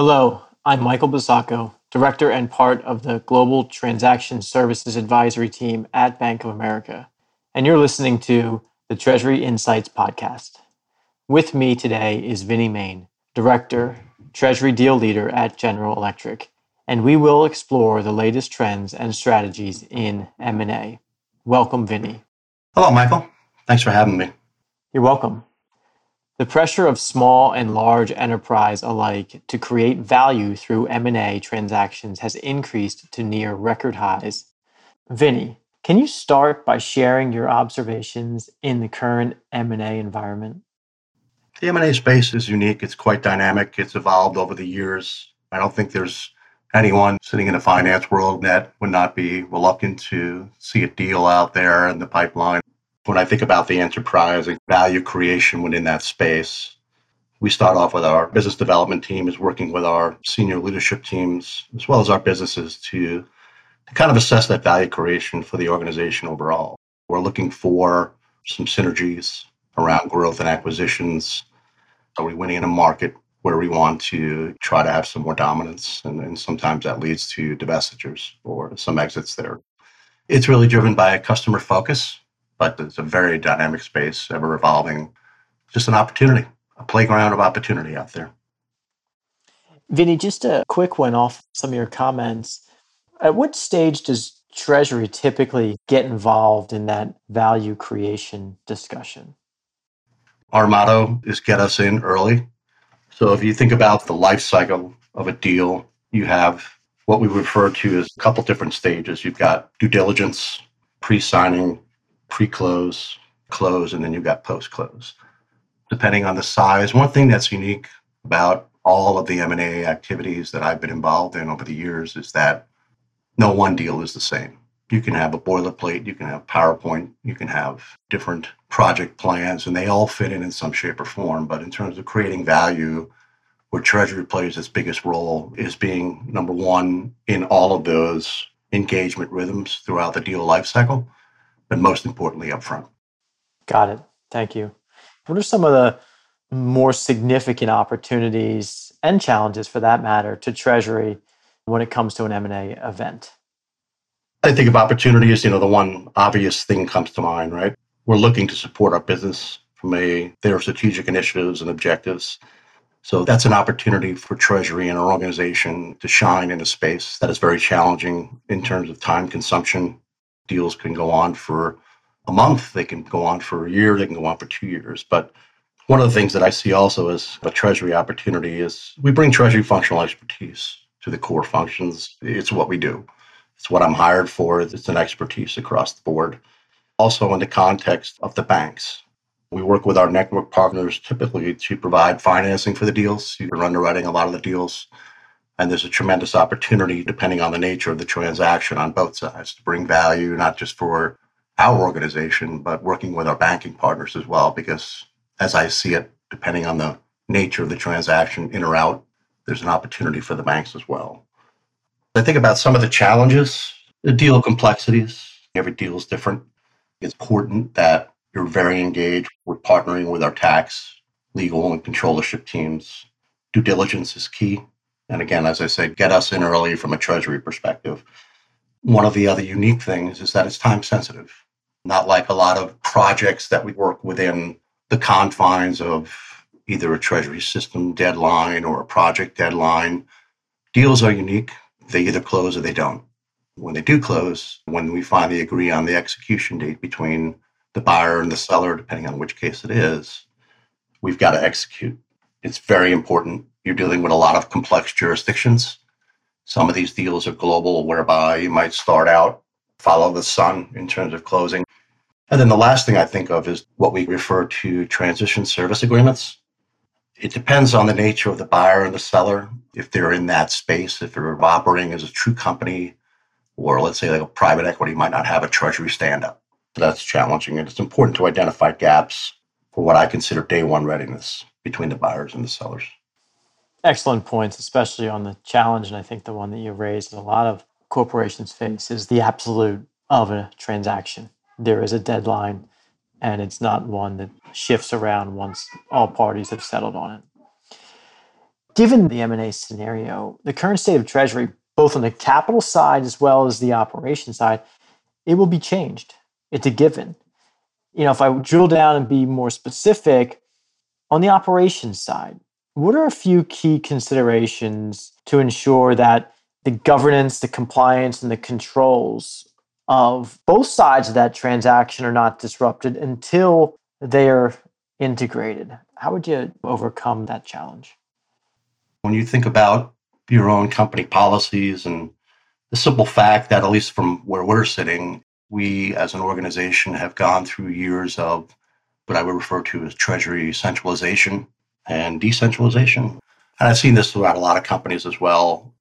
Hello, I'm Michael Bosacco, Director and part of the Global Transaction Services Advisory Team at Bank of America, and you're listening to the Treasury Insights Podcast. With me today is Vinny Mayne, Director, Treasury Deal Leader at General Electric, and we will explore the latest trends and strategies in M&A. Welcome, Vinny. Hello, Michael. Thanks for having me. You're welcome. The pressure of small and large enterprise alike to create value through M&A transactions has increased to near record highs. Vinny, can you start by sharing your observations in the current M&A environment? The M&A space is unique. It's quite dynamic. It's evolved over the years. I don't think there's anyone sitting in the finance world that would not be reluctant to see a deal out there in the pipeline when I think about the enterprise and value creation within that space, we start off with our business development team is working with our senior leadership teams as well as our businesses to, to kind of assess that value creation for the organization overall. We're looking for some synergies around growth and acquisitions. Are we winning in a market where we want to try to have some more dominance? And, and sometimes that leads to divestitures or some exits there. It's really driven by a customer focus but it's a very dynamic space, ever evolving. Just an opportunity, a playground of opportunity out there. Vinny, just a quick one off some of your comments. At what stage does Treasury typically get involved in that value creation discussion? Our motto is get us in early. So if you think about the life cycle of a deal, you have what we refer to as a couple different stages. You've got due diligence, pre signing, pre-close, close, and then you've got post-close. Depending on the size, one thing that's unique about all of the M&A activities that I've been involved in over the years is that no one deal is the same. You can have a boilerplate, you can have PowerPoint, you can have different project plans, and they all fit in in some shape or form. But in terms of creating value, where Treasury plays its biggest role is being number one in all of those engagement rhythms throughout the deal lifecycle but most importantly, upfront. Got it. Thank you. What are some of the more significant opportunities and challenges, for that matter, to Treasury when it comes to an M&A event? I think of opportunities, you know, the one obvious thing comes to mind, right? We're looking to support our business from a their strategic initiatives and objectives. So that's an opportunity for Treasury and our organization to shine in a space that is very challenging in terms of time consumption deals can go on for a month, they can go on for a year, they can go on for two years. But one of the things that I see also as a treasury opportunity is we bring treasury functional expertise to the core functions. It's what we do. It's what I'm hired for. It's an expertise across the board. Also, in the context of the banks, we work with our network partners typically to provide financing for the deals. You're underwriting a lot of the deals. And there's a tremendous opportunity, depending on the nature of the transaction on both sides, to bring value, not just for our organization, but working with our banking partners as well. Because as I see it, depending on the nature of the transaction, in or out, there's an opportunity for the banks as well. I think about some of the challenges, the deal complexities. Every deal is different. It's important that you're very engaged We're partnering with our tax, legal, and controllership teams. Due diligence is key. And again, as I said, get us in early from a treasury perspective. One of the other unique things is that it's time sensitive, not like a lot of projects that we work within the confines of either a treasury system deadline or a project deadline. Deals are unique. They either close or they don't. When they do close, when we finally agree on the execution date between the buyer and the seller, depending on which case it is, we've got to execute. It's very important you're dealing with a lot of complex jurisdictions. Some of these deals are global, whereby you might start out, follow the sun in terms of closing. And then the last thing I think of is what we refer to transition service agreements. It depends on the nature of the buyer and the seller. If they're in that space, if they're operating as a true company, or let's say like a private equity might not have a treasury stand up. So that's challenging. And it's important to identify gaps for what I consider day one readiness between the buyers and the sellers excellent points, especially on the challenge. And I think the one that you raised that a lot of corporations face is the absolute of a transaction. There is a deadline, and it's not one that shifts around once all parties have settled on it. given the M&A scenario, the current state of Treasury, both on the capital side as well as the operation side, it will be changed. It's a given. You know, if I drill down and be more specific, on the operations side, what are a few key considerations to ensure that the governance, the compliance, and the controls of both sides of that transaction are not disrupted until they are integrated? How would you overcome that challenge? When you think about your own company policies and the simple fact that, at least from where we're sitting, we as an organization have gone through years of what I would refer to as treasury centralization and decentralization. And I've seen this throughout a lot of companies as well.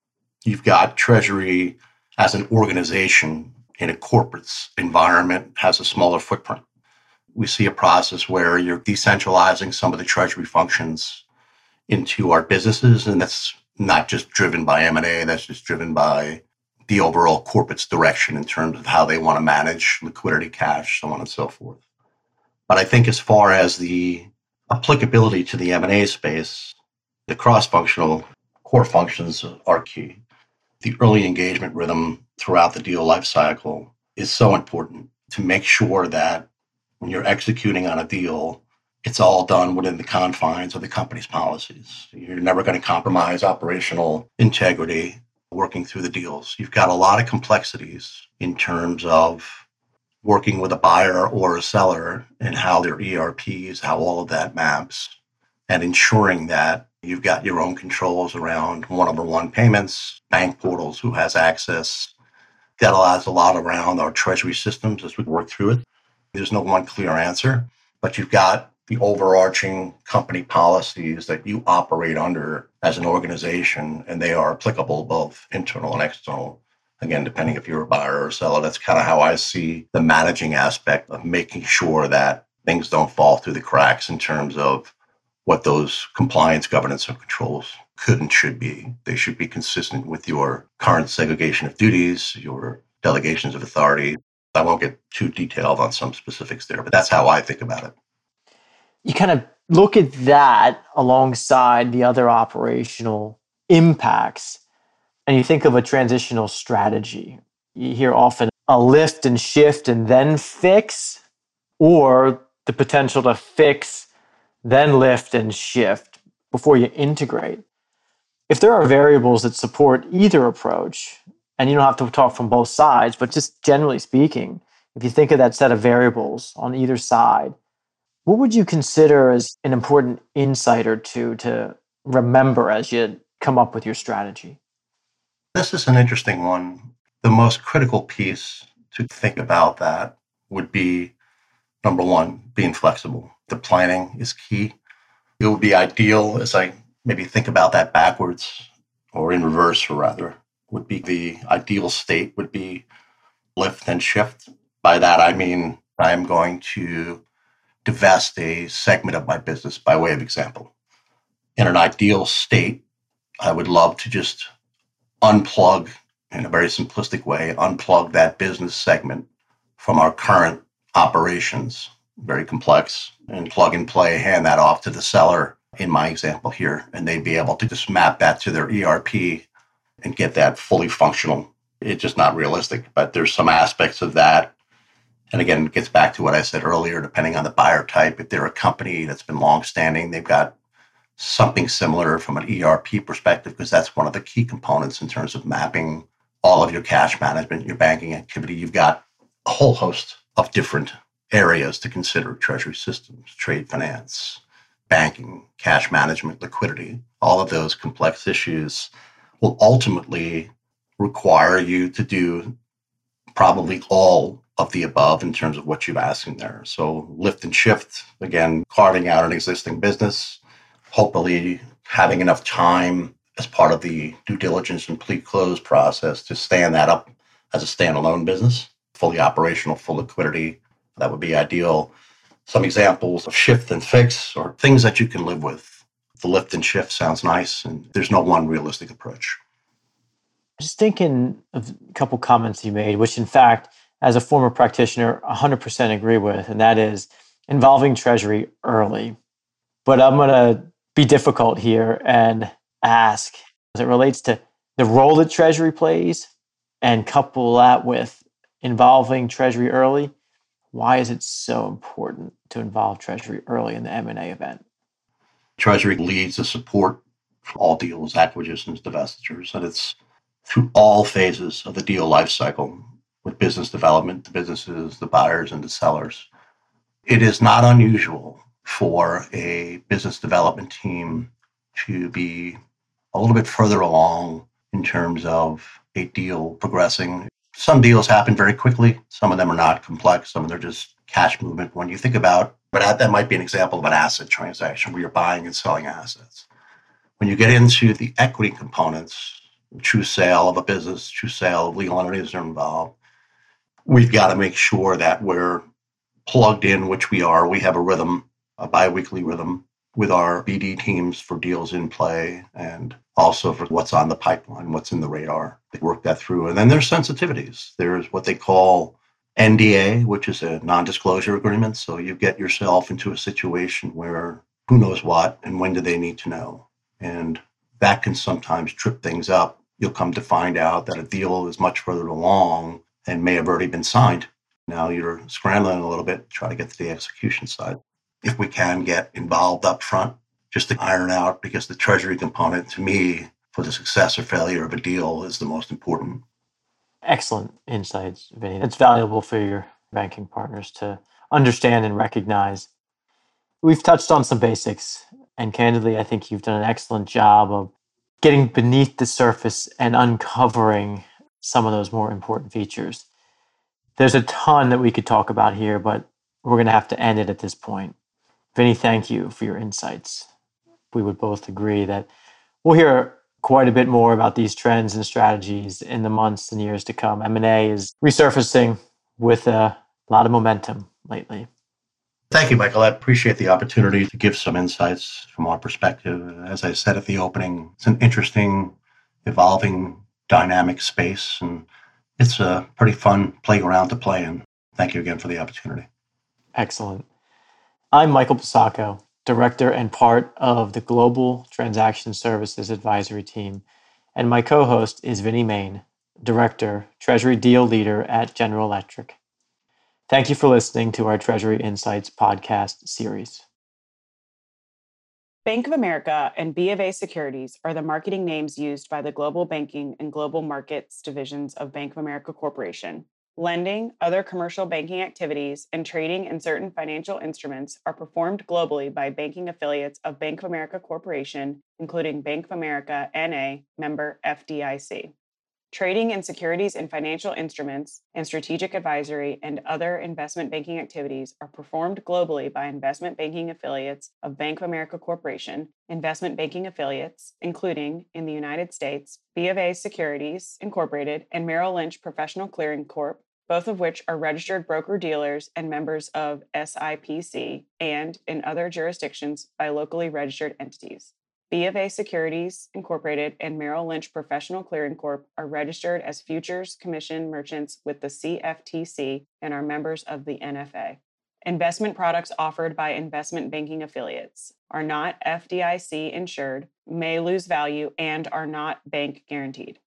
You've got treasury as an organization in a corporate environment has a smaller footprint. We see a process where you're decentralizing some of the treasury functions into our businesses, and that's not just driven by M&A, that's just driven by the overall corporate's direction in terms of how they want to manage liquidity, cash, so on and so forth. But I think as far as the applicability to the M&A space, the cross-functional core functions are key. The early engagement rhythm throughout the deal lifecycle is so important to make sure that when you're executing on a deal, it's all done within the confines of the company's policies. You're never going to compromise operational integrity working through the deals. You've got a lot of complexities in terms of working with a buyer or a seller and how their ERPs, how all of that maps, and ensuring that you've got your own controls around one over one payments, bank portals, who has access. That allows a lot around our treasury systems as we work through it. There's no one clear answer, but you've got the overarching company policies that you operate under as an organization, and they are applicable both internal and external. Again, depending if you're a buyer or seller, that's kind of how I see the managing aspect of making sure that things don't fall through the cracks in terms of what those compliance, governance, and controls could and should be. They should be consistent with your current segregation of duties, your delegations of authority. I won't get too detailed on some specifics there, but that's how I think about it you kind of look at that alongside the other operational impacts and you think of a transitional strategy. You hear often a lift and shift and then fix, or the potential to fix, then lift and shift before you integrate. If there are variables that support either approach, and you don't have to talk from both sides, but just generally speaking, if you think of that set of variables on either side, what would you consider as an important insight or two to remember as you come up with your strategy? This is an interesting one. The most critical piece to think about that would be number one, being flexible. The planning is key. It would be ideal as I maybe think about that backwards or in reverse, or rather, would be the ideal state would be lift and shift. By that, I mean I'm going to divest a segment of my business by way of example. In an ideal state, I would love to just unplug in a very simplistic way, unplug that business segment from our current operations, very complex, and plug and play, hand that off to the seller in my example here. And they'd be able to just map that to their ERP and get that fully functional. It's just not realistic, but there's some aspects of that and again, it gets back to what I said earlier, depending on the buyer type. If they're a company that's been longstanding, they've got something similar from an ERP perspective, because that's one of the key components in terms of mapping all of your cash management, your banking activity. You've got a whole host of different areas to consider treasury systems, trade finance, banking, cash management, liquidity. All of those complex issues will ultimately require you to do probably all of the above in terms of what you've asked in there. So lift and shift, again, carving out an existing business, hopefully having enough time as part of the due diligence and pre-close process to stand that up as a standalone business, fully operational, full liquidity. That would be ideal. Some examples of shift and fix or things that you can live with. The lift and shift sounds nice, and there's no one realistic approach. Just thinking of a couple comments you made, which in fact as a former practitioner, 100% agree with, and that is involving Treasury early. But I'm going to be difficult here and ask as it relates to the role that Treasury plays and couple that with involving Treasury early. Why is it so important to involve Treasury early in the M&A event? Treasury leads the support for all deals, acquisitions, divestitures, and it's through all phases of the deal lifecycle with business development, the businesses, the buyers, and the sellers. It is not unusual for a business development team to be a little bit further along in terms of a deal progressing. Some deals happen very quickly. Some of them are not complex. Some of them are just cash movement. When you think about, but that might be an example of an asset transaction where you're buying and selling assets. When you get into the equity components, true sale of a business, true sale of legal entities are involved, we've got to make sure that we're plugged in, which we are. We have a rhythm, a biweekly rhythm with our BD teams for deals in play and also for what's on the pipeline, what's in the radar. They work that through. And then there's sensitivities. There's what they call NDA, which is a non disclosure agreement. So you get yourself into a situation where who knows what and when do they need to know. And that can sometimes trip things up. You'll come to find out that a deal is much further along and may have already been signed. Now you're scrambling a little bit to try to get to the execution side. If we can get involved up front, just to iron out, because the treasury component to me for the success or failure of a deal is the most important. Excellent insights, Vinny. It's valuable for your banking partners to understand and recognize. We've touched on some basics, and candidly, I think you've done an excellent job of getting beneath the surface and uncovering some of those more important features. There's a ton that we could talk about here, but we're going to have to end it at this point. Vinny, thank you for your insights. We would both agree that we'll hear quite a bit more about these trends and strategies in the months and years to come. M&A is resurfacing with a lot of momentum lately. Thank you, Michael. I appreciate the opportunity to give some insights from our perspective. As I said at the opening, it's an interesting, evolving, dynamic space, and it's a pretty fun playground to play in. Thank you again for the opportunity. Excellent. I'm Michael Bosacco, Director and part of the Global Transaction Services Advisory Team, and my co host is Vinny Mayne, Director, Treasury Deal Leader at General Electric. Thank you for listening to our Treasury Insights podcast series. Bank of America and B of A Securities are the marketing names used by the Global Banking and Global Markets divisions of Bank of America Corporation. Lending, other commercial banking activities, and trading in certain financial instruments are performed globally by banking affiliates of Bank of America Corporation, including Bank of America NA, member FDIC. Trading in securities and financial instruments and strategic advisory and other investment banking activities are performed globally by investment banking affiliates of Bank of America Corporation, investment banking affiliates, including in the United States, B of A Securities Incorporated and Merrill Lynch Professional Clearing Corp, both of which are registered broker dealers and members of SIPC, and in other jurisdictions by locally registered entities. B of A Securities Incorporated and Merrill Lynch Professional Clearing Corp are registered as futures commission merchants with the CFTC and are members of the NFA. Investment products offered by investment banking affiliates are not FDIC insured, may lose value, and are not bank guaranteed.